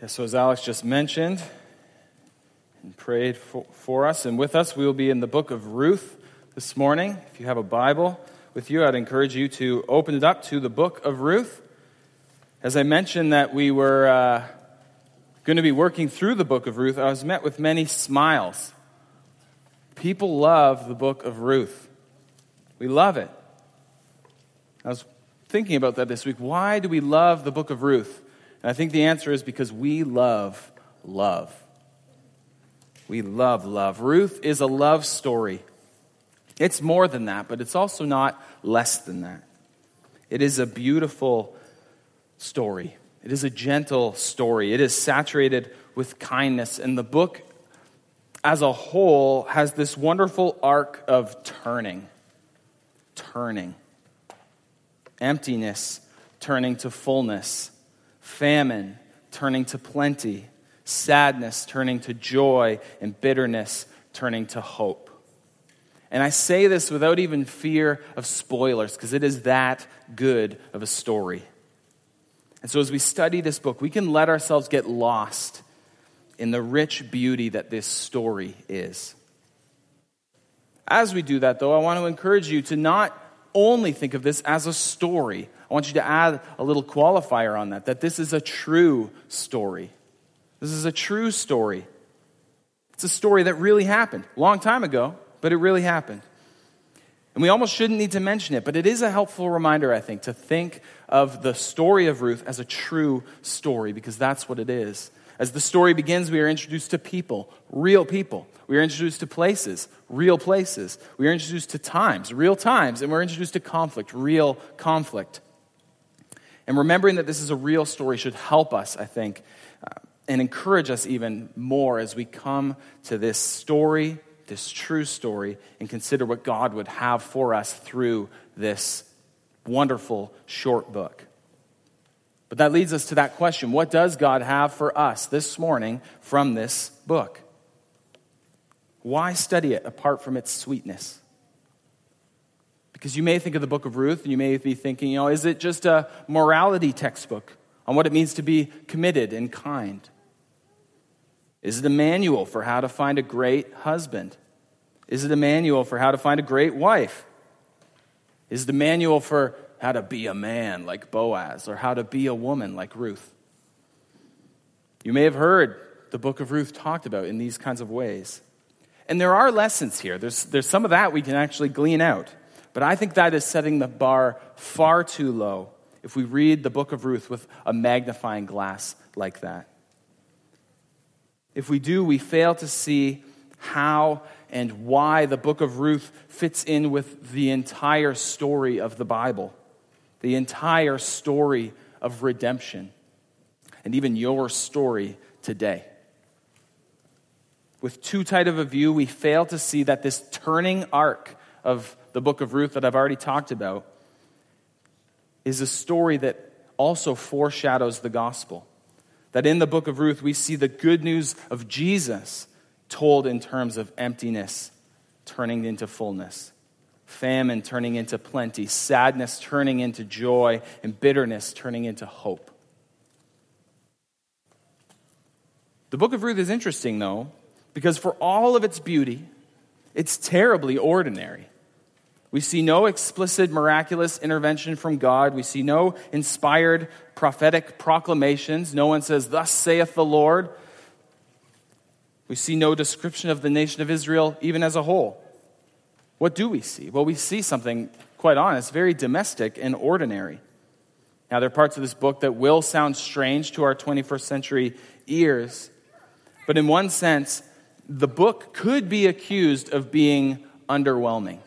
Yeah, so, as Alex just mentioned and prayed for, for, us and with us, we will be in the book of Ruth this morning. If you have a Bible with you, I'd encourage you to open it up to the book of Ruth. As I mentioned that we were uh, going to be working through the book of Ruth, I was met with many smiles. People love the book of Ruth. We love it. I was thinking about that this week. Why do we love the book of Ruth? And I think the answer is because we love love. We love love. Ruth is a love story. It's more than that, but it's also not less than that. It is a beautiful story. It is a gentle story. It is saturated with kindness. And the book as a whole has this wonderful arc of turning. Turning. Emptiness turning to fullness famine turning to plenty, sadness turning to joy, and bitterness turning to hope. And I say this without even fear of spoilers because it is that good of a story. And so, as we study this book, we can let ourselves get lost in the rich beauty that this story is. As we do that, though, I want to encourage you to not only think of this as a story, I want you to add a little qualifier on that, that this is a true story. This is a true story. It's a story that really happened a long time ago, but it really happened. And we almost shouldn't need to mention it, but it is a helpful reminder, I think, to think of the story of Ruth as a true story, because that's what it is. As the story begins, we are introduced to people, real people. We are introduced to places, real places. We are introduced to times, real times. And we're introduced to conflict, real conflict. And remembering that this is a real story should help us, I think, uh, and encourage us even more as we come to this story, this true story, and consider what God would have for us through this wonderful short book. But that leads us to that question what does God have for us this morning from this book? Why study it apart from its sweetness? Because you may think of the book of Ruth and you may be thinking, you know, is it just a morality textbook on what it means to be committed and kind? Is it a manual for how to find a great husband? Is it a manual for how to find a great wife? Is it a manual for how to be a man like Boaz or how to be a woman like Ruth? You may have heard the book of Ruth talked about in these kinds of ways. And there are lessons here. There's, there's some of that we can actually glean out. But I think that is setting the bar far too low if we read the book of Ruth with a magnifying glass like that. If we do, we fail to see how and why the book of Ruth fits in with the entire story of the Bible, the entire story of redemption, and even your story today. With too tight of a view, we fail to see that this turning arc of the book of Ruth that I've already talked about, is a story that also foreshadows the gospel. That in the book of Ruth, we see the good news of Jesus told in terms of emptiness turning into fullness, famine turning into plenty, sadness turning into joy, and bitterness turning into hope. The book of Ruth is interesting, though, because for all of its beauty, it's terribly ordinary. We see no explicit miraculous intervention from God. We see no inspired prophetic proclamations. No one says, Thus saith the Lord. We see no description of the nation of Israel, even as a whole. What do we see? Well, we see something, quite honest, very domestic and ordinary. Now, there are parts of this book that will sound strange to our 21st century ears, but in one sense, the book could be accused of being underwhelming.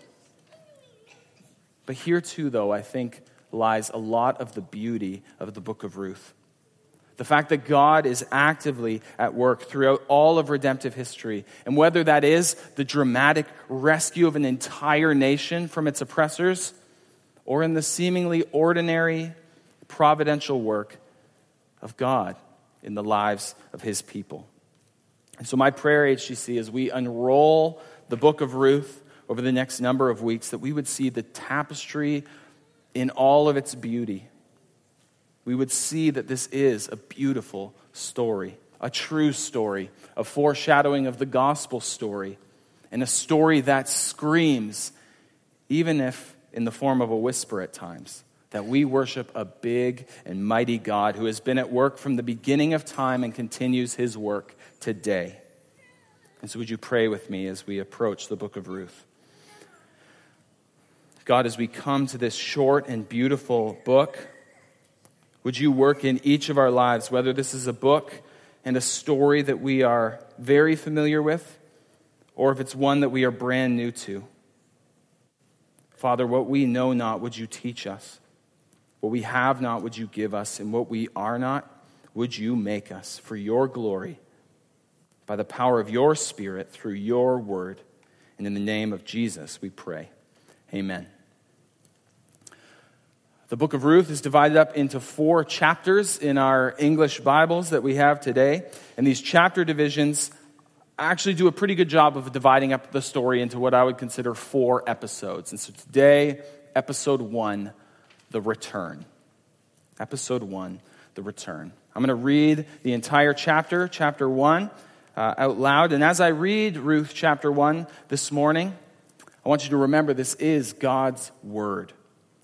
But here too, though, I think lies a lot of the beauty of the book of Ruth. The fact that God is actively at work throughout all of redemptive history, and whether that is the dramatic rescue of an entire nation from its oppressors, or in the seemingly ordinary providential work of God in the lives of his people. And so, my prayer, HGC, as we unroll the book of Ruth, over the next number of weeks that we would see the tapestry in all of its beauty. we would see that this is a beautiful story, a true story, a foreshadowing of the gospel story, and a story that screams, even if in the form of a whisper at times, that we worship a big and mighty God who has been at work from the beginning of time and continues his work today. And so, would you pray with me as we approach the book of Ruth? God, as we come to this short and beautiful book, would you work in each of our lives, whether this is a book and a story that we are very familiar with, or if it's one that we are brand new to? Father, what we know not, would you teach us? What we have not, would you give us? And what we are not, would you make us for your glory? by the power of your Spirit through your word. And in the name of Jesus, we pray. Amen. The book of Ruth is divided up into four chapters in our English Bibles that we have today. And these chapter divisions actually do a pretty good job of dividing up the story into what I would consider four episodes. And so today, episode one, the return. Episode one, the return. I'm going to read the entire chapter, chapter one uh, out loud. And as I read Ruth chapter 1 this morning, I want you to remember this is God's word.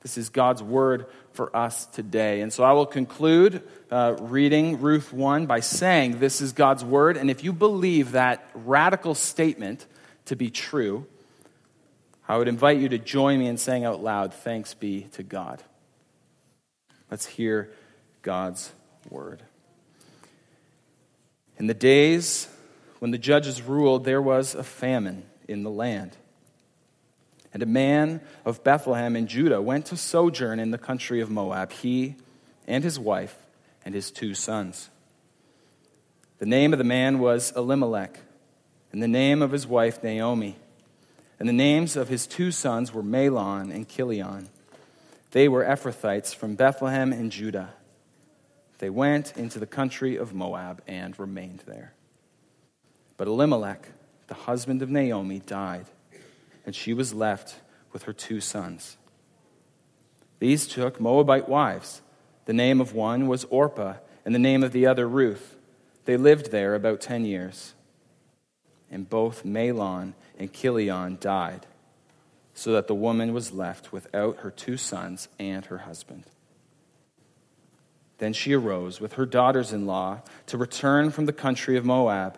This is God's word for us today. And so I will conclude uh, reading Ruth 1 by saying this is God's word. And if you believe that radical statement to be true, I would invite you to join me in saying out loud, Thanks be to God. Let's hear God's word. In the days when the judges ruled, there was a famine in the land. And a man of Bethlehem in Judah went to sojourn in the country of Moab, he and his wife and his two sons. The name of the man was Elimelech, and the name of his wife Naomi. And the names of his two sons were Mahlon and Chilion. They were Ephrathites from Bethlehem in Judah. They went into the country of Moab and remained there. But Elimelech, the husband of Naomi, died, and she was left with her two sons. These took Moabite wives. The name of one was Orpah, and the name of the other Ruth. They lived there about ten years. And both Mahlon and Chilion died, so that the woman was left without her two sons and her husband. Then she arose with her daughters in law to return from the country of Moab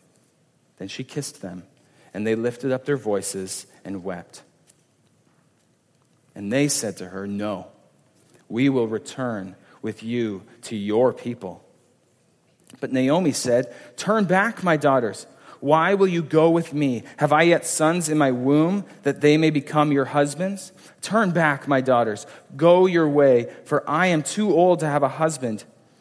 Then she kissed them, and they lifted up their voices and wept. And they said to her, No, we will return with you to your people. But Naomi said, Turn back, my daughters. Why will you go with me? Have I yet sons in my womb that they may become your husbands? Turn back, my daughters. Go your way, for I am too old to have a husband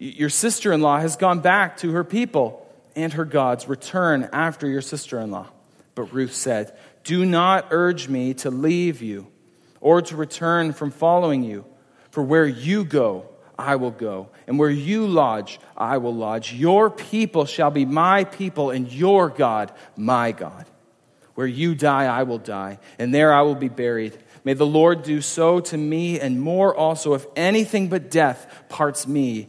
your sister in law has gone back to her people and her gods. Return after your sister in law. But Ruth said, Do not urge me to leave you or to return from following you. For where you go, I will go, and where you lodge, I will lodge. Your people shall be my people, and your God, my God. Where you die, I will die, and there I will be buried. May the Lord do so to me, and more also, if anything but death parts me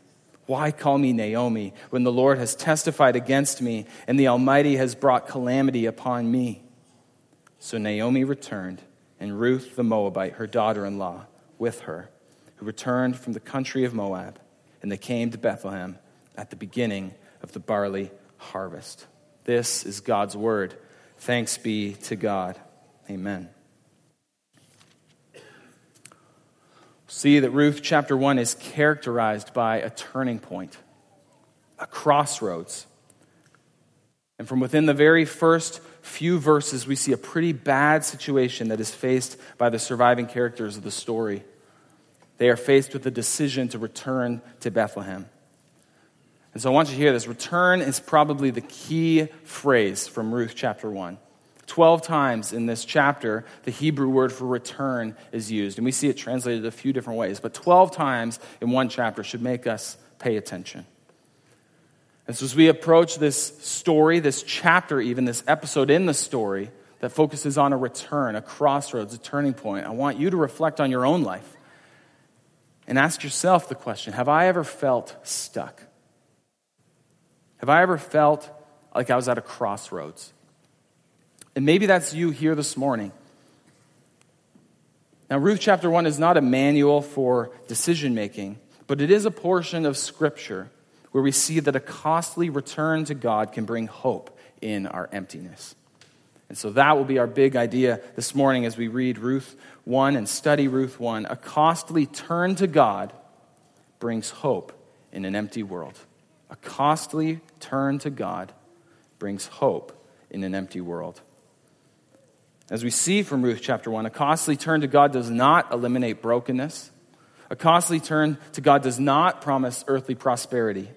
Why call me Naomi when the Lord has testified against me, and the Almighty has brought calamity upon me? So Naomi returned, and Ruth the Moabite, her daughter in law, with her, who returned from the country of Moab, and they came to Bethlehem at the beginning of the barley harvest. This is God's word. Thanks be to God. Amen. See that Ruth chapter 1 is characterized by a turning point, a crossroads. And from within the very first few verses, we see a pretty bad situation that is faced by the surviving characters of the story they are faced with the decision to return to Bethlehem. And so I want you to hear this. Return is probably the key phrase from Ruth chapter 1. Twelve times in this chapter, the Hebrew word for return is used. And we see it translated a few different ways. But 12 times in one chapter should make us pay attention. And so as we approach this story, this chapter, even this episode in the story that focuses on a return, a crossroads, a turning point, I want you to reflect on your own life and ask yourself the question Have I ever felt stuck? Have I ever felt like I was at a crossroads? And maybe that's you here this morning. Now, Ruth chapter 1 is not a manual for decision making, but it is a portion of Scripture where we see that a costly return to God can bring hope in our emptiness. And so that will be our big idea this morning as we read Ruth 1 and study Ruth 1. A costly turn to God brings hope in an empty world. A costly turn to God brings hope in an empty world. As we see from Ruth chapter 1, a costly turn to God does not eliminate brokenness. A costly turn to God does not promise earthly prosperity,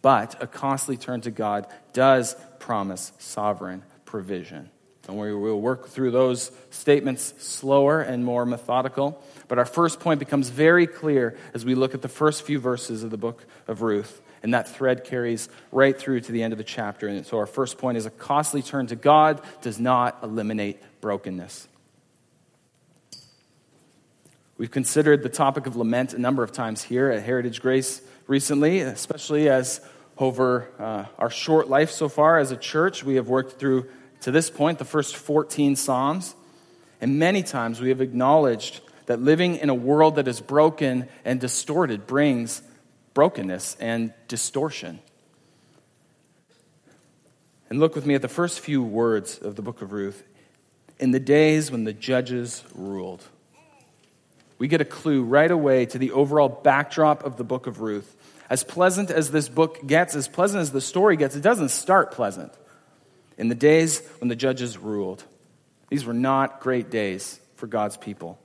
but a costly turn to God does promise sovereign provision. And we will work through those statements slower and more methodical. But our first point becomes very clear as we look at the first few verses of the book of Ruth. And that thread carries right through to the end of the chapter. And so our first point is a costly turn to God does not eliminate brokenness. We've considered the topic of lament a number of times here at Heritage Grace recently, especially as over uh, our short life so far as a church, we have worked through to this point, the first 14 Psalms. And many times we have acknowledged that living in a world that is broken and distorted brings brokenness and distortion. And look with me at the first few words of the book of Ruth. In the days when the judges ruled. We get a clue right away to the overall backdrop of the book of Ruth. As pleasant as this book gets, as pleasant as the story gets, it doesn't start pleasant in the days when the judges ruled. These were not great days for God's people.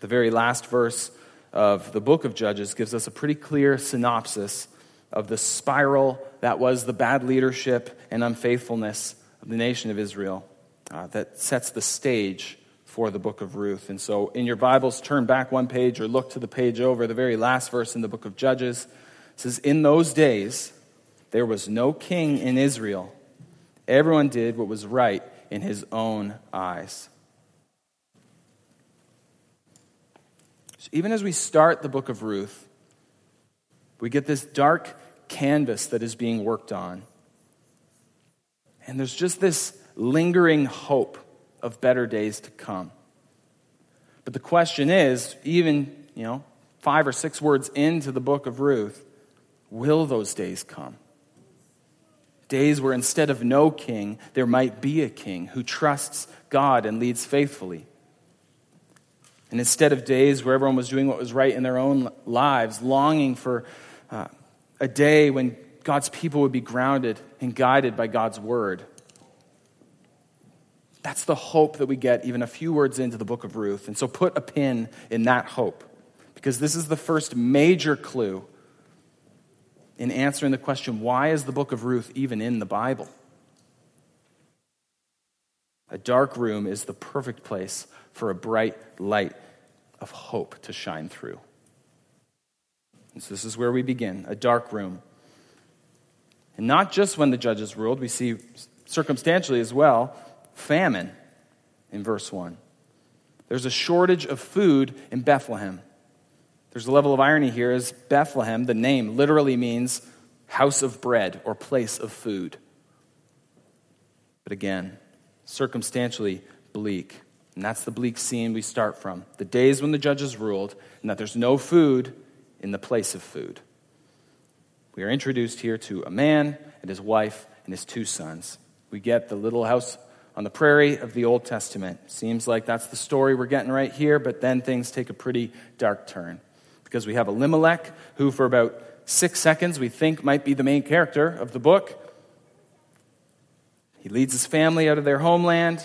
The very last verse of the book of Judges gives us a pretty clear synopsis of the spiral that was the bad leadership and unfaithfulness of the nation of Israel uh, that sets the stage for the book of Ruth. And so, in your Bibles, turn back one page or look to the page over, the very last verse in the book of Judges says, In those days, there was no king in Israel. Everyone did what was right in his own eyes. So even as we start the book of Ruth, we get this dark canvas that is being worked on. And there's just this lingering hope of better days to come. But the question is, even, you know, five or six words into the book of Ruth, will those days come? Days where instead of no king, there might be a king who trusts God and leads faithfully. And instead of days where everyone was doing what was right in their own lives, longing for uh, a day when God's people would be grounded and guided by God's word. That's the hope that we get even a few words into the book of Ruth. And so put a pin in that hope because this is the first major clue in answering the question why is the book of Ruth even in the Bible? A dark room is the perfect place for a bright light of hope to shine through. And so this is where we begin a dark room. And not just when the judges ruled, we see circumstantially as well famine in verse 1. There's a shortage of food in Bethlehem. There's a level of irony here as Bethlehem, the name, literally means house of bread or place of food. But again, circumstantially bleak. And that's the bleak scene we start from. The days when the judges ruled, and that there's no food in the place of food. We are introduced here to a man and his wife and his two sons. We get the little house on the prairie of the Old Testament. Seems like that's the story we're getting right here, but then things take a pretty dark turn. Because we have Elimelech, who for about six seconds we think might be the main character of the book. He leads his family out of their homeland.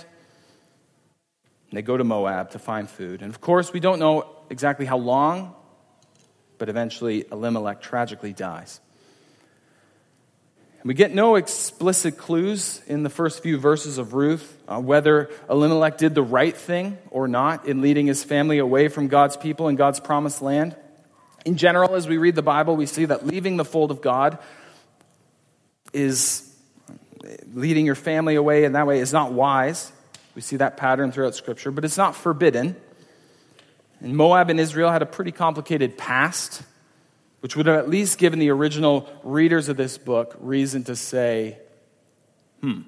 And they go to Moab to find food. And of course, we don't know exactly how long, but eventually Elimelech tragically dies. We get no explicit clues in the first few verses of Ruth uh, whether Elimelech did the right thing or not in leading his family away from God's people and God's promised land. In general, as we read the Bible, we see that leaving the fold of God is leading your family away in that way is not wise. We see that pattern throughout Scripture, but it's not forbidden. And Moab and Israel had a pretty complicated past, which would have at least given the original readers of this book reason to say, hmm,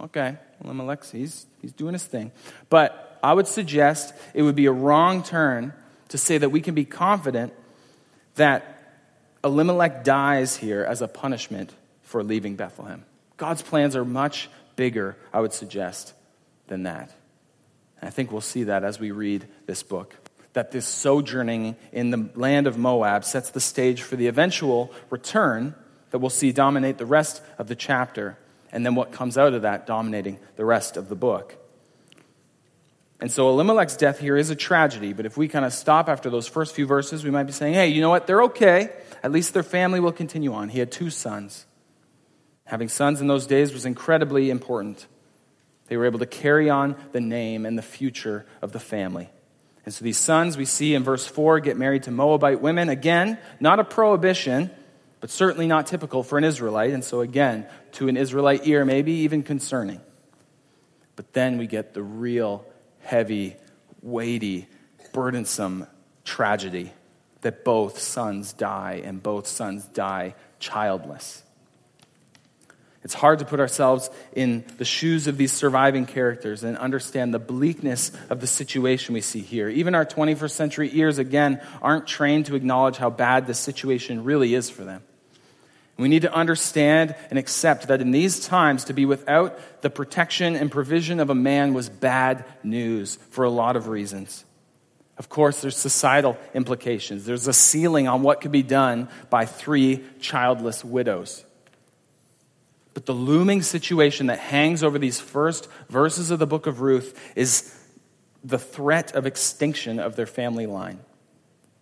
okay, Elimelech, he's, he's doing his thing. But I would suggest it would be a wrong turn to say that we can be confident that Elimelech dies here as a punishment for leaving Bethlehem. God's plans are much bigger, I would suggest, than that. And I think we'll see that as we read this book. That this sojourning in the land of Moab sets the stage for the eventual return that we'll see dominate the rest of the chapter, and then what comes out of that dominating the rest of the book. And so Elimelech's death here is a tragedy, but if we kind of stop after those first few verses, we might be saying, hey, you know what? They're okay. At least their family will continue on. He had two sons. Having sons in those days was incredibly important. They were able to carry on the name and the future of the family. And so these sons we see in verse 4 get married to Moabite women. Again, not a prohibition, but certainly not typical for an Israelite. And so, again, to an Israelite ear, maybe even concerning. But then we get the real heavy, weighty, burdensome tragedy that both sons die, and both sons die childless. It's hard to put ourselves in the shoes of these surviving characters and understand the bleakness of the situation we see here. Even our 21st century ears, again, aren't trained to acknowledge how bad the situation really is for them. We need to understand and accept that in these times, to be without the protection and provision of a man was bad news for a lot of reasons. Of course, there's societal implications. There's a ceiling on what could be done by three childless widows. But the looming situation that hangs over these first verses of the book of Ruth is the threat of extinction of their family line.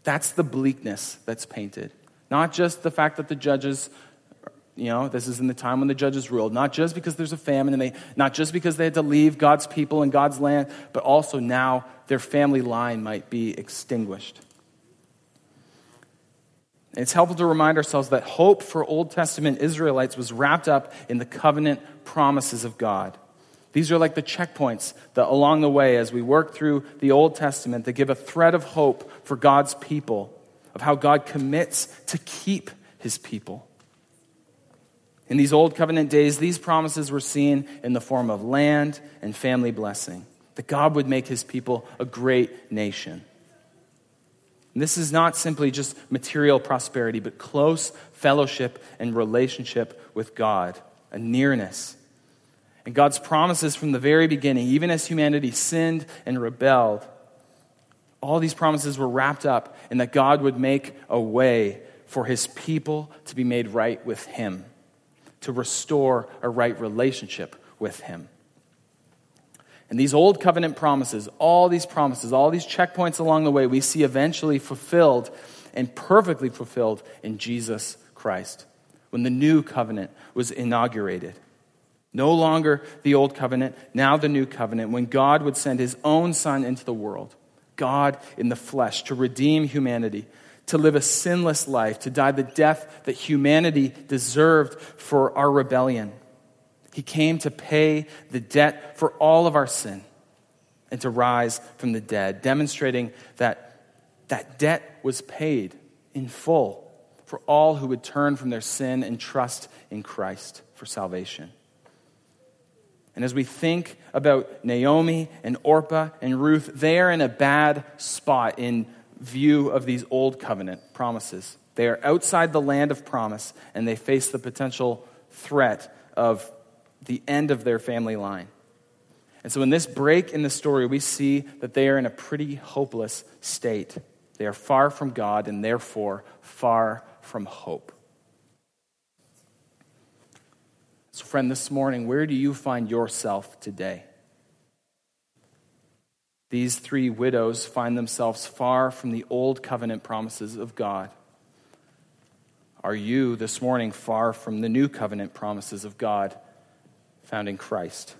That's the bleakness that's painted. Not just the fact that the judges, you know, this is in the time when the judges ruled, not just because there's a famine and they, not just because they had to leave God's people and God's land, but also now their family line might be extinguished. It's helpful to remind ourselves that hope for Old Testament Israelites was wrapped up in the covenant promises of God. These are like the checkpoints that along the way, as we work through the Old Testament, that give a thread of hope for God's people, of how God commits to keep his people. In these Old Covenant days, these promises were seen in the form of land and family blessing, that God would make his people a great nation. And this is not simply just material prosperity, but close fellowship and relationship with God, a nearness. And God's promises from the very beginning, even as humanity sinned and rebelled, all these promises were wrapped up in that God would make a way for his people to be made right with him, to restore a right relationship with him. And these old covenant promises, all these promises, all these checkpoints along the way, we see eventually fulfilled and perfectly fulfilled in Jesus Christ when the new covenant was inaugurated. No longer the old covenant, now the new covenant, when God would send his own son into the world, God in the flesh to redeem humanity, to live a sinless life, to die the death that humanity deserved for our rebellion. He came to pay the debt for all of our sin and to rise from the dead, demonstrating that that debt was paid in full for all who would turn from their sin and trust in Christ for salvation. And as we think about Naomi and Orpah and Ruth, they are in a bad spot in view of these old covenant promises. They are outside the land of promise and they face the potential threat of the end of their family line. And so, in this break in the story, we see that they are in a pretty hopeless state. They are far from God and therefore far from hope. So, friend, this morning, where do you find yourself today? These three widows find themselves far from the old covenant promises of God. Are you this morning far from the new covenant promises of God found in Christ?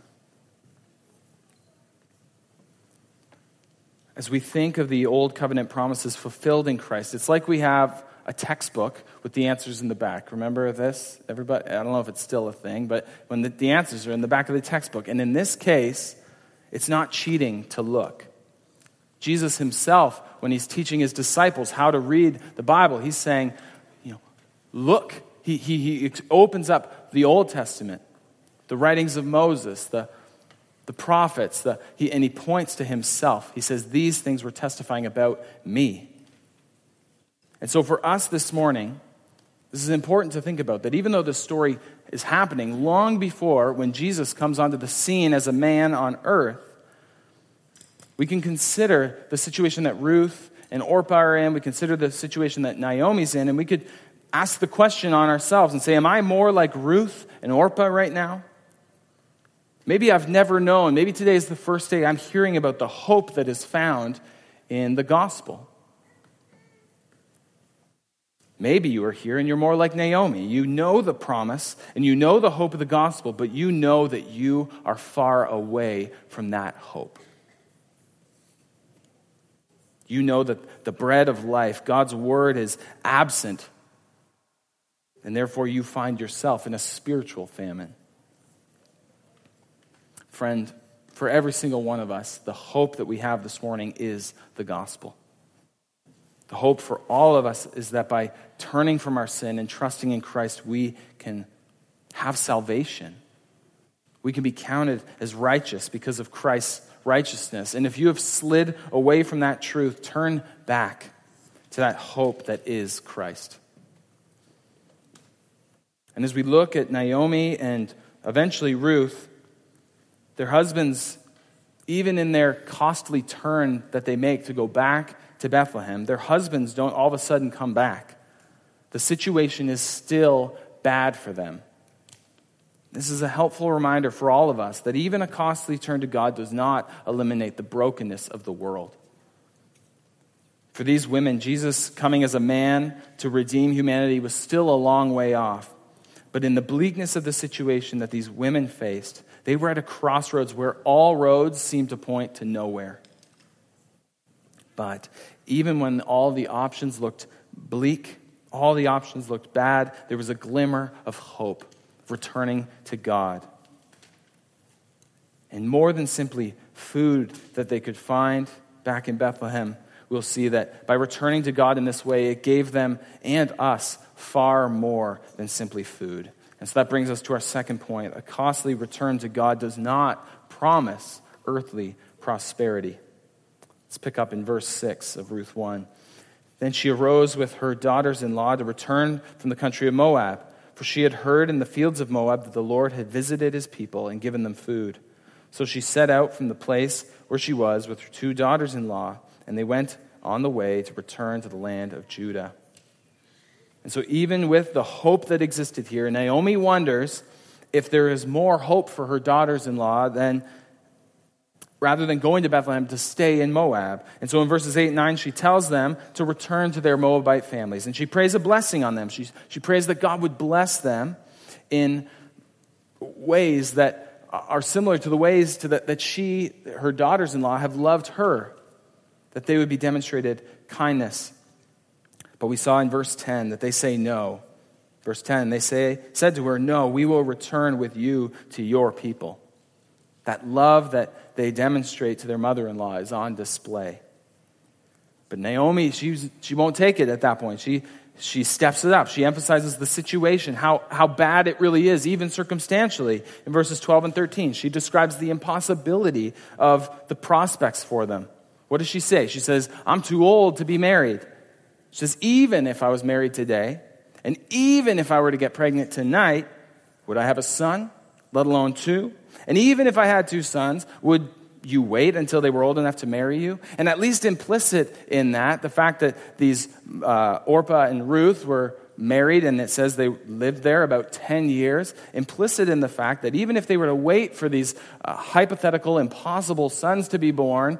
As we think of the old covenant promises fulfilled in Christ, it's like we have a textbook with the answers in the back. Remember this? Everybody, I don't know if it's still a thing, but when the, the answers are in the back of the textbook. And in this case, it's not cheating to look. Jesus himself, when he's teaching his disciples how to read the Bible, he's saying, you know, look. He, he, he opens up the Old Testament, the writings of Moses, the, the prophets, the, he, and he points to himself. He says, These things were testifying about me. And so for us this morning, this is important to think about that even though the story is happening long before when Jesus comes onto the scene as a man on earth, we can consider the situation that Ruth and Orpah are in. We consider the situation that Naomi's in, and we could ask the question on ourselves and say, Am I more like Ruth and Orpah right now? Maybe I've never known. Maybe today is the first day I'm hearing about the hope that is found in the gospel. Maybe you are here and you're more like Naomi. You know the promise and you know the hope of the gospel, but you know that you are far away from that hope. You know that the bread of life, God's word, is absent, and therefore you find yourself in a spiritual famine. Friend, for every single one of us, the hope that we have this morning is the gospel. The hope for all of us is that by turning from our sin and trusting in Christ, we can have salvation. We can be counted as righteous because of Christ's righteousness. And if you have slid away from that truth, turn back to that hope that is Christ. And as we look at Naomi and eventually Ruth, their husbands, even in their costly turn that they make to go back to Bethlehem, their husbands don't all of a sudden come back. The situation is still bad for them. This is a helpful reminder for all of us that even a costly turn to God does not eliminate the brokenness of the world. For these women, Jesus coming as a man to redeem humanity was still a long way off. But in the bleakness of the situation that these women faced, they were at a crossroads where all roads seemed to point to nowhere. But even when all the options looked bleak, all the options looked bad, there was a glimmer of hope, returning to God. And more than simply food that they could find back in Bethlehem, we'll see that by returning to God in this way, it gave them and us far more than simply food. And so that brings us to our second point. A costly return to God does not promise earthly prosperity. Let's pick up in verse 6 of Ruth 1. Then she arose with her daughters in law to return from the country of Moab, for she had heard in the fields of Moab that the Lord had visited his people and given them food. So she set out from the place where she was with her two daughters in law, and they went on the way to return to the land of Judah. And so, even with the hope that existed here, Naomi wonders if there is more hope for her daughters in law than rather than going to Bethlehem to stay in Moab. And so in verses 8 and 9, she tells them to return to their Moabite families. And she prays a blessing on them. She, she prays that God would bless them in ways that are similar to the ways to the, that she, her daughters in law, have loved her. that they would be demonstrated kindness. But we saw in verse 10 that they say no. Verse 10, they say, said to her, No, we will return with you to your people. That love that they demonstrate to their mother in law is on display. But Naomi, she, she won't take it at that point. She, she steps it up. She emphasizes the situation, how, how bad it really is, even circumstantially. In verses 12 and 13, she describes the impossibility of the prospects for them. What does she say? She says, I'm too old to be married. Says, even if I was married today, and even if I were to get pregnant tonight, would I have a son, let alone two? And even if I had two sons, would you wait until they were old enough to marry you? And at least implicit in that, the fact that these uh, Orpah and Ruth were married and it says they lived there about 10 years, implicit in the fact that even if they were to wait for these uh, hypothetical, impossible sons to be born,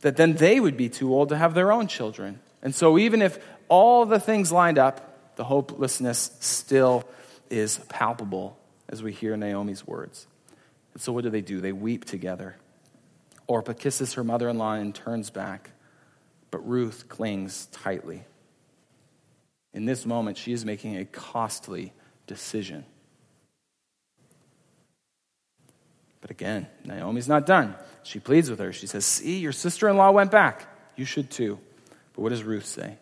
that then they would be too old to have their own children. And so, even if all the things lined up, the hopelessness still is palpable as we hear Naomi's words. And so, what do they do? They weep together. Orpah kisses her mother in law and turns back, but Ruth clings tightly. In this moment, she is making a costly decision. But again, Naomi's not done. She pleads with her. She says, See, your sister in law went back. You should too. But what does Ruth say?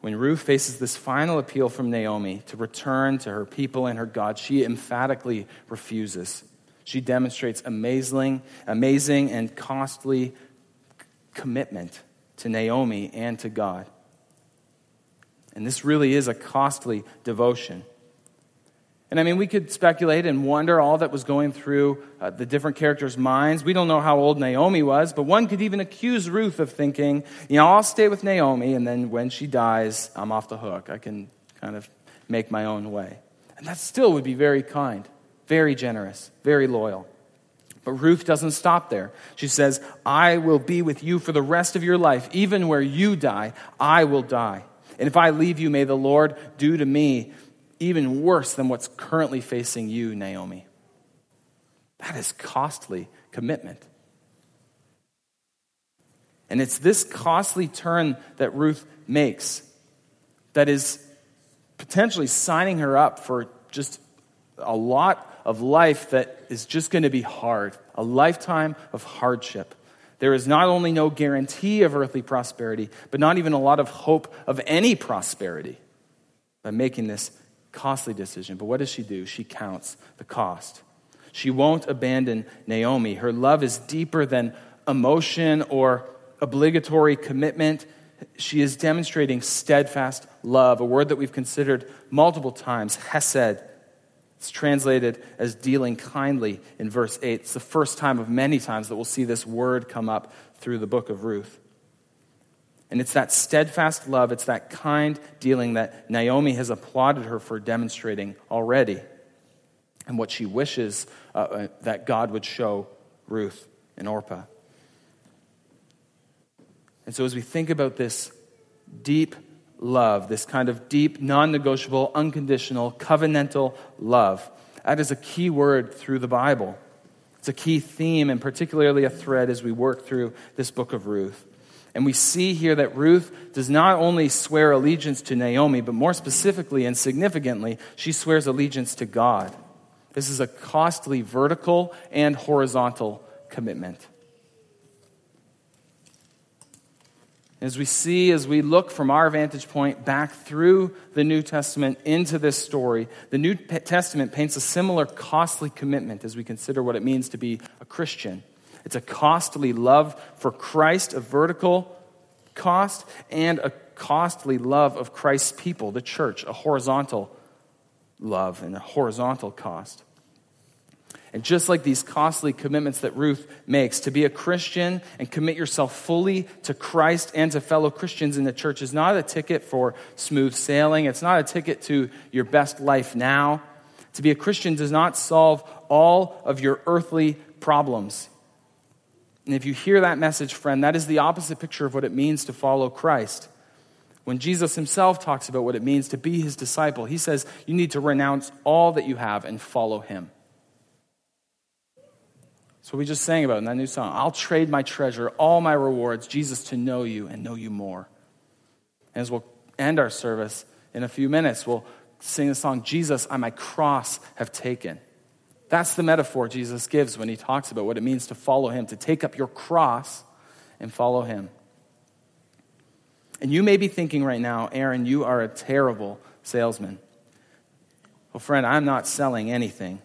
When Ruth faces this final appeal from Naomi to return to her people and her God, she emphatically refuses. She demonstrates amazing, amazing and costly commitment to Naomi and to God. And this really is a costly devotion. And I mean, we could speculate and wonder all that was going through uh, the different characters' minds. We don't know how old Naomi was, but one could even accuse Ruth of thinking, you know, I'll stay with Naomi, and then when she dies, I'm off the hook. I can kind of make my own way. And that still would be very kind, very generous, very loyal. But Ruth doesn't stop there. She says, I will be with you for the rest of your life. Even where you die, I will die. And if I leave you, may the Lord do to me even worse than what's currently facing you, Naomi. That is costly commitment. And it's this costly turn that Ruth makes that is potentially signing her up for just a lot of life that is just going to be hard, a lifetime of hardship. There is not only no guarantee of earthly prosperity, but not even a lot of hope of any prosperity by making this costly decision. But what does she do? She counts the cost. She won't abandon Naomi. Her love is deeper than emotion or obligatory commitment. She is demonstrating steadfast love, a word that we've considered multiple times, hesed. It's translated as dealing kindly in verse 8. It's the first time of many times that we'll see this word come up through the book of Ruth. And it's that steadfast love, it's that kind dealing that Naomi has applauded her for demonstrating already, and what she wishes uh, uh, that God would show Ruth and Orpah. And so, as we think about this deep love, this kind of deep, non negotiable, unconditional, covenantal love, that is a key word through the Bible. It's a key theme, and particularly a thread as we work through this book of Ruth. And we see here that Ruth does not only swear allegiance to Naomi, but more specifically and significantly, she swears allegiance to God. This is a costly vertical and horizontal commitment. As we see, as we look from our vantage point back through the New Testament into this story, the New Testament paints a similar costly commitment as we consider what it means to be a Christian. It's a costly love for Christ, a vertical cost, and a costly love of Christ's people, the church, a horizontal love and a horizontal cost. And just like these costly commitments that Ruth makes, to be a Christian and commit yourself fully to Christ and to fellow Christians in the church is not a ticket for smooth sailing. It's not a ticket to your best life now. To be a Christian does not solve all of your earthly problems. And if you hear that message, friend, that is the opposite picture of what it means to follow Christ. When Jesus himself talks about what it means to be his disciple, he says you need to renounce all that you have and follow him. That's what we just sang about in that new song. I'll trade my treasure, all my rewards, Jesus, to know you and know you more. And as we'll end our service in a few minutes, we'll sing the song, Jesus, I my cross have taken. That's the metaphor Jesus gives when he talks about what it means to follow him, to take up your cross and follow him. And you may be thinking right now, Aaron, you are a terrible salesman. Well, friend, I'm not selling anything.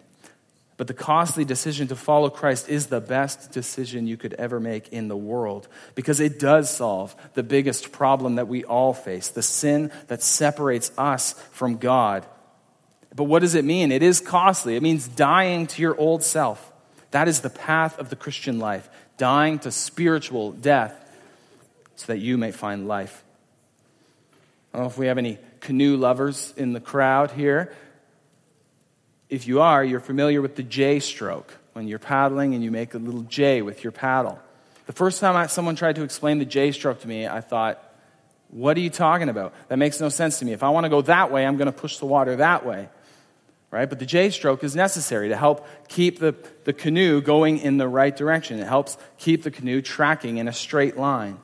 But the costly decision to follow Christ is the best decision you could ever make in the world because it does solve the biggest problem that we all face the sin that separates us from God. But what does it mean? It is costly. It means dying to your old self. That is the path of the Christian life, dying to spiritual death so that you may find life. I don't know if we have any canoe lovers in the crowd here. If you are, you're familiar with the J stroke when you're paddling and you make a little J with your paddle. The first time I, someone tried to explain the J stroke to me, I thought, what are you talking about? That makes no sense to me. If I want to go that way, I'm going to push the water that way. Right? But the J stroke is necessary to help keep the, the canoe going in the right direction. It helps keep the canoe tracking in a straight line.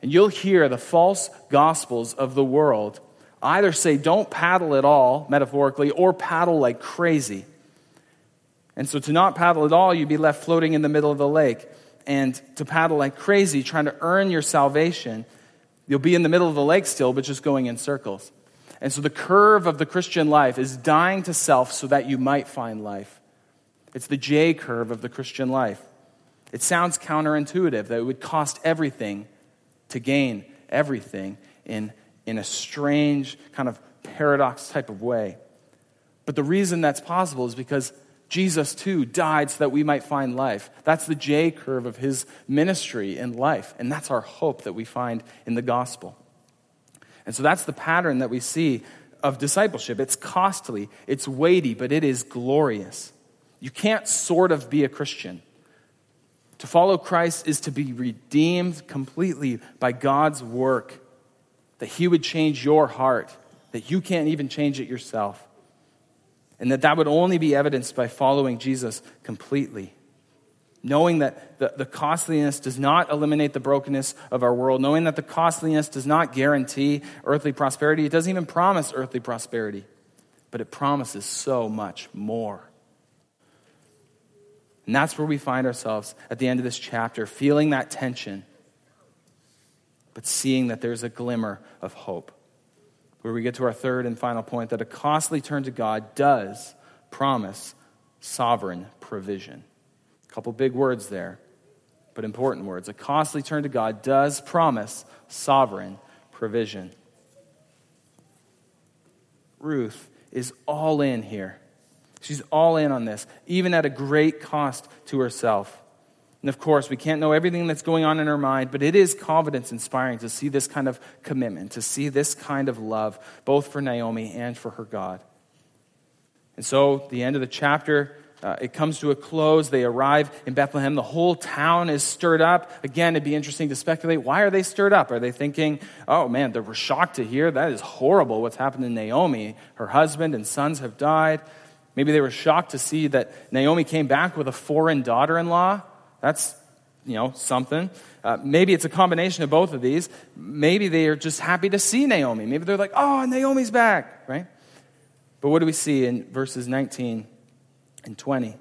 And you'll hear the false gospels of the world either say, don't paddle at all, metaphorically, or paddle like crazy. And so to not paddle at all, you'd be left floating in the middle of the lake. And to paddle like crazy, trying to earn your salvation, you'll be in the middle of the lake still, but just going in circles. And so the curve of the Christian life is dying to self so that you might find life. It's the J curve of the Christian life. It sounds counterintuitive that it would cost everything to gain everything in in a strange, kind of paradox type of way. But the reason that's possible is because Jesus, too, died so that we might find life. That's the J curve of his ministry in life. And that's our hope that we find in the gospel. And so that's the pattern that we see of discipleship. It's costly, it's weighty, but it is glorious. You can't sort of be a Christian. To follow Christ is to be redeemed completely by God's work that He would change your heart, that you can't even change it yourself. And that that would only be evidenced by following Jesus completely. Knowing that the, the costliness does not eliminate the brokenness of our world, knowing that the costliness does not guarantee earthly prosperity, it doesn't even promise earthly prosperity, but it promises so much more. And that's where we find ourselves at the end of this chapter, feeling that tension but seeing that there's a glimmer of hope. Where we get to our third and final point that a costly turn to God does promise sovereign provision. Couple big words there, but important words. A costly turn to God does promise sovereign provision. Ruth is all in here. She's all in on this, even at a great cost to herself. And of course, we can't know everything that's going on in her mind, but it is confidence inspiring to see this kind of commitment, to see this kind of love, both for Naomi and for her God. And so, the end of the chapter, uh, it comes to a close. They arrive in Bethlehem. The whole town is stirred up. Again, it'd be interesting to speculate why are they stirred up? Are they thinking, oh man, they were shocked to hear that is horrible what's happened to Naomi? Her husband and sons have died. Maybe they were shocked to see that Naomi came back with a foreign daughter in law. That's, you know, something. Uh, maybe it's a combination of both of these. Maybe they are just happy to see Naomi. Maybe they're like, oh, Naomi's back, right? But what do we see in verses 19 and 20?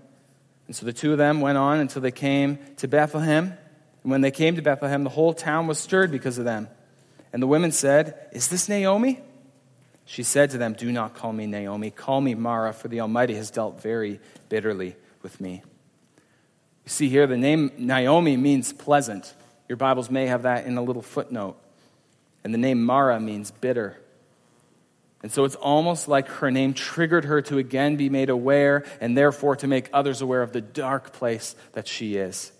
And so the two of them went on until they came to Bethlehem. And when they came to Bethlehem, the whole town was stirred because of them. And the women said, Is this Naomi? She said to them, Do not call me Naomi. Call me Mara, for the Almighty has dealt very bitterly with me. You see here, the name Naomi means pleasant. Your Bibles may have that in a little footnote. And the name Mara means bitter. And so it's almost like her name triggered her to again be made aware and therefore to make others aware of the dark place that she is.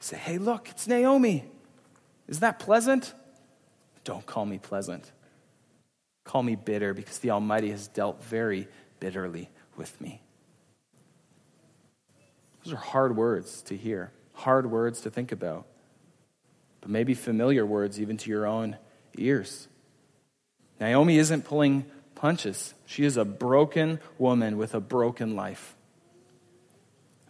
say, hey, look, it's Naomi. Is that pleasant? Don't call me pleasant. Call me bitter because the Almighty has dealt very bitterly with me. Those are hard words to hear, hard words to think about, but maybe familiar words even to your own ears. Naomi isn't pulling punches, she is a broken woman with a broken life.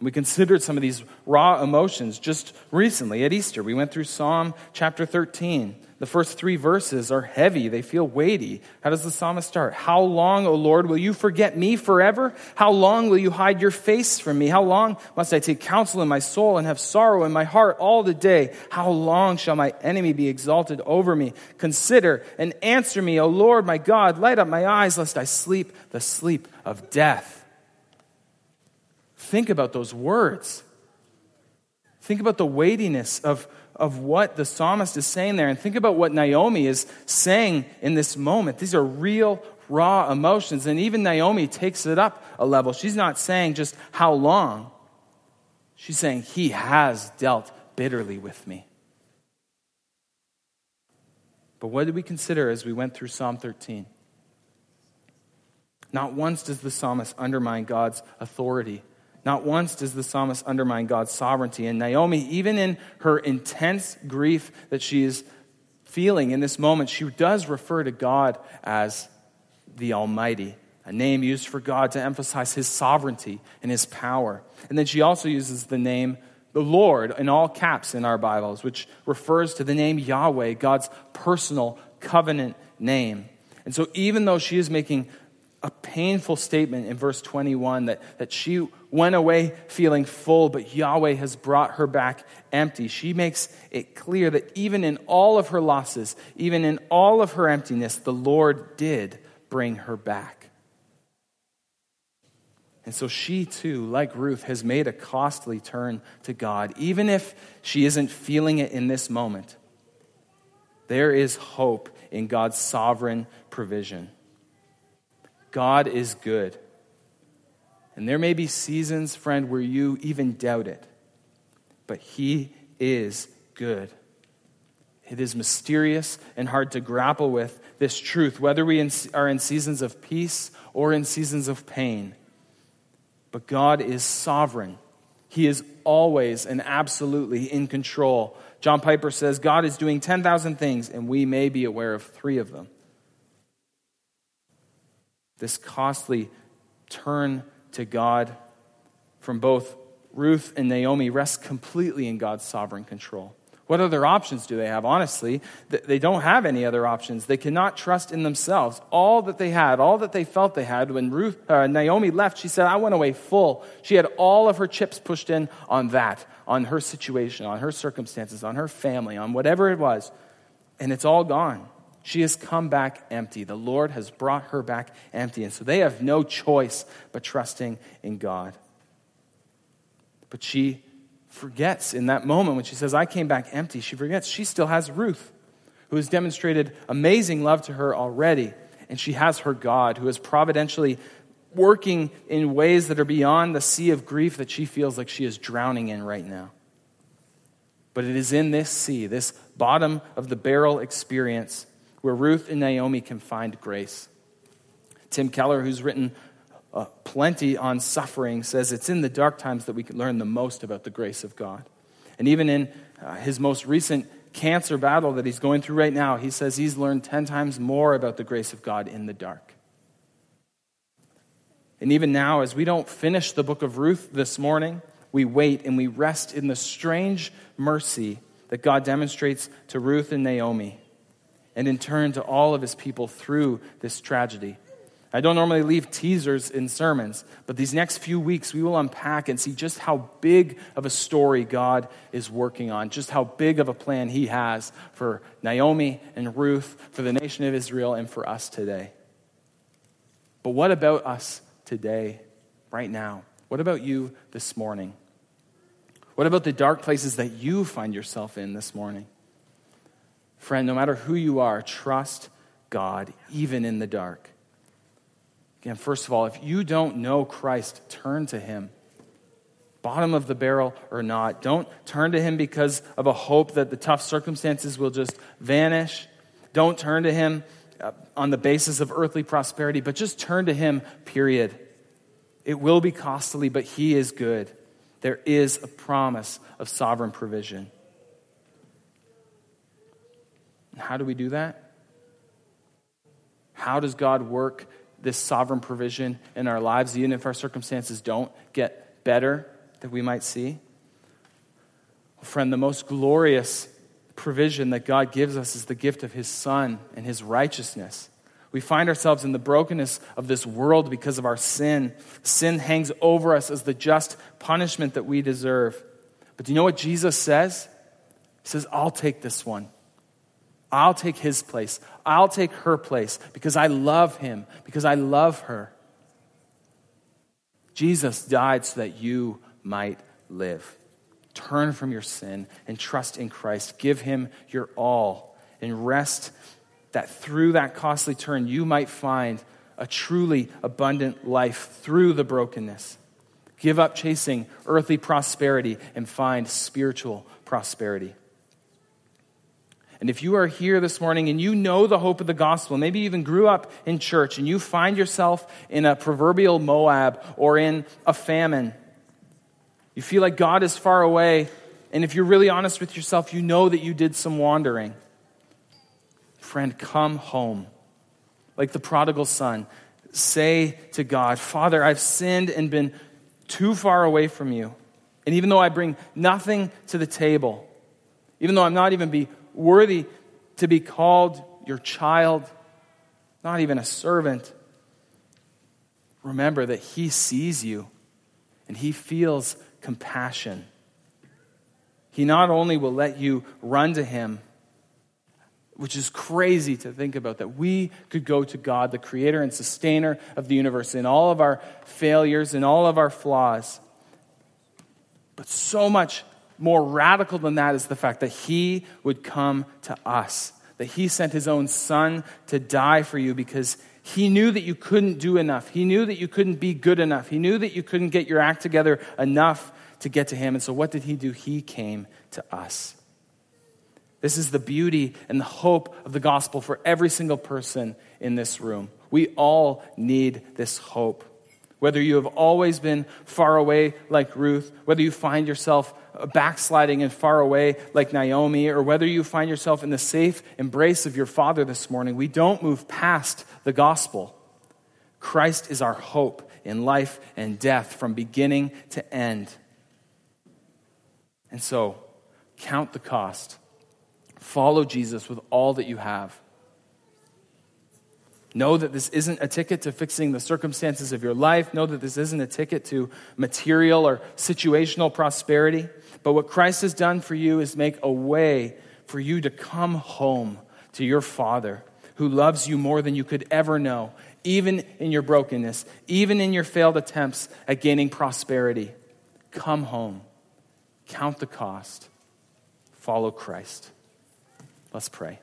We considered some of these raw emotions just recently at Easter. We went through Psalm chapter 13. The first three verses are heavy, they feel weighty. How does the psalmist start? How long, O Lord, will you forget me forever? How long will you hide your face from me? How long must I take counsel in my soul and have sorrow in my heart all the day? How long shall my enemy be exalted over me? Consider and answer me, O Lord my God. Light up my eyes, lest I sleep the sleep of death. Think about those words. Think about the weightiness of, of what the psalmist is saying there, and think about what Naomi is saying in this moment. These are real, raw emotions. And even Naomi takes it up a level. She's not saying just how long, she's saying, He has dealt bitterly with me. But what did we consider as we went through Psalm 13? Not once does the psalmist undermine God's authority not once does the psalmist undermine God's sovereignty. And Naomi, even in her intense grief that she is feeling in this moment, she does refer to God as the Almighty, a name used for God to emphasize his sovereignty and his power. And then she also uses the name the Lord in all caps in our Bibles, which refers to the name Yahweh, God's personal covenant name. And so, even though she is making a painful statement in verse 21 that, that she went away feeling full, but Yahweh has brought her back empty. She makes it clear that even in all of her losses, even in all of her emptiness, the Lord did bring her back. And so she too, like Ruth, has made a costly turn to God, even if she isn't feeling it in this moment. There is hope in God's sovereign provision. God is good. And there may be seasons, friend, where you even doubt it, but He is good. It is mysterious and hard to grapple with this truth, whether we are in seasons of peace or in seasons of pain. But God is sovereign. He is always and absolutely in control. John Piper says God is doing 10,000 things, and we may be aware of three of them. This costly turn to God from both Ruth and Naomi rests completely in God's sovereign control. What other options do they have? Honestly, they don't have any other options. They cannot trust in themselves. All that they had, all that they felt they had, when Ruth, uh, Naomi left, she said, I went away full. She had all of her chips pushed in on that, on her situation, on her circumstances, on her family, on whatever it was. And it's all gone. She has come back empty. The Lord has brought her back empty. And so they have no choice but trusting in God. But she forgets in that moment when she says, I came back empty, she forgets she still has Ruth, who has demonstrated amazing love to her already. And she has her God, who is providentially working in ways that are beyond the sea of grief that she feels like she is drowning in right now. But it is in this sea, this bottom of the barrel experience, where Ruth and Naomi can find grace. Tim Keller, who's written uh, plenty on suffering, says it's in the dark times that we can learn the most about the grace of God. And even in uh, his most recent cancer battle that he's going through right now, he says he's learned 10 times more about the grace of God in the dark. And even now, as we don't finish the book of Ruth this morning, we wait and we rest in the strange mercy that God demonstrates to Ruth and Naomi and in turn to all of his people through this tragedy. I don't normally leave teasers in sermons, but these next few weeks we will unpack and see just how big of a story God is working on, just how big of a plan He has for Naomi and Ruth, for the nation of Israel, and for us today. But what about us today, right now? What about you this morning? What about the dark places that you find yourself in this morning? Friend, no matter who you are, trust God, even in the dark. Again, first of all, if you don't know Christ, turn to Him. Bottom of the barrel or not. Don't turn to Him because of a hope that the tough circumstances will just vanish. Don't turn to Him uh, on the basis of earthly prosperity, but just turn to Him, period. It will be costly, but He is good. There is a promise of sovereign provision. How do we do that? How does God work this sovereign provision in our lives, even if our circumstances don't get better that we might see? Well, friend, the most glorious provision that God gives us is the gift of His Son and His righteousness. We find ourselves in the brokenness of this world because of our sin. Sin hangs over us as the just punishment that we deserve. But do you know what Jesus says? He says, I'll take this one. I'll take his place. I'll take her place because I love him, because I love her. Jesus died so that you might live. Turn from your sin and trust in Christ. Give him your all and rest that through that costly turn you might find a truly abundant life through the brokenness. Give up chasing earthly prosperity and find spiritual prosperity. And if you are here this morning and you know the hope of the gospel, maybe you even grew up in church and you find yourself in a proverbial Moab or in a famine, you feel like God is far away, and if you're really honest with yourself, you know that you did some wandering. Friend, come home. Like the prodigal son, say to God, Father, I've sinned and been too far away from you. And even though I bring nothing to the table, even though I'm not even be worthy to be called your child, not even a servant, remember that He sees you and He feels compassion. He not only will let you run to Him, which is crazy to think about that we could go to God, the creator and sustainer of the universe, in all of our failures and all of our flaws. But so much more radical than that is the fact that He would come to us, that He sent His own Son to die for you because He knew that you couldn't do enough. He knew that you couldn't be good enough. He knew that you couldn't get your act together enough to get to Him. And so, what did He do? He came to us. This is the beauty and the hope of the gospel for every single person in this room. We all need this hope. Whether you have always been far away like Ruth, whether you find yourself backsliding and far away like Naomi, or whether you find yourself in the safe embrace of your Father this morning, we don't move past the gospel. Christ is our hope in life and death from beginning to end. And so, count the cost. Follow Jesus with all that you have. Know that this isn't a ticket to fixing the circumstances of your life. Know that this isn't a ticket to material or situational prosperity. But what Christ has done for you is make a way for you to come home to your Father who loves you more than you could ever know, even in your brokenness, even in your failed attempts at gaining prosperity. Come home. Count the cost. Follow Christ. Let's pray.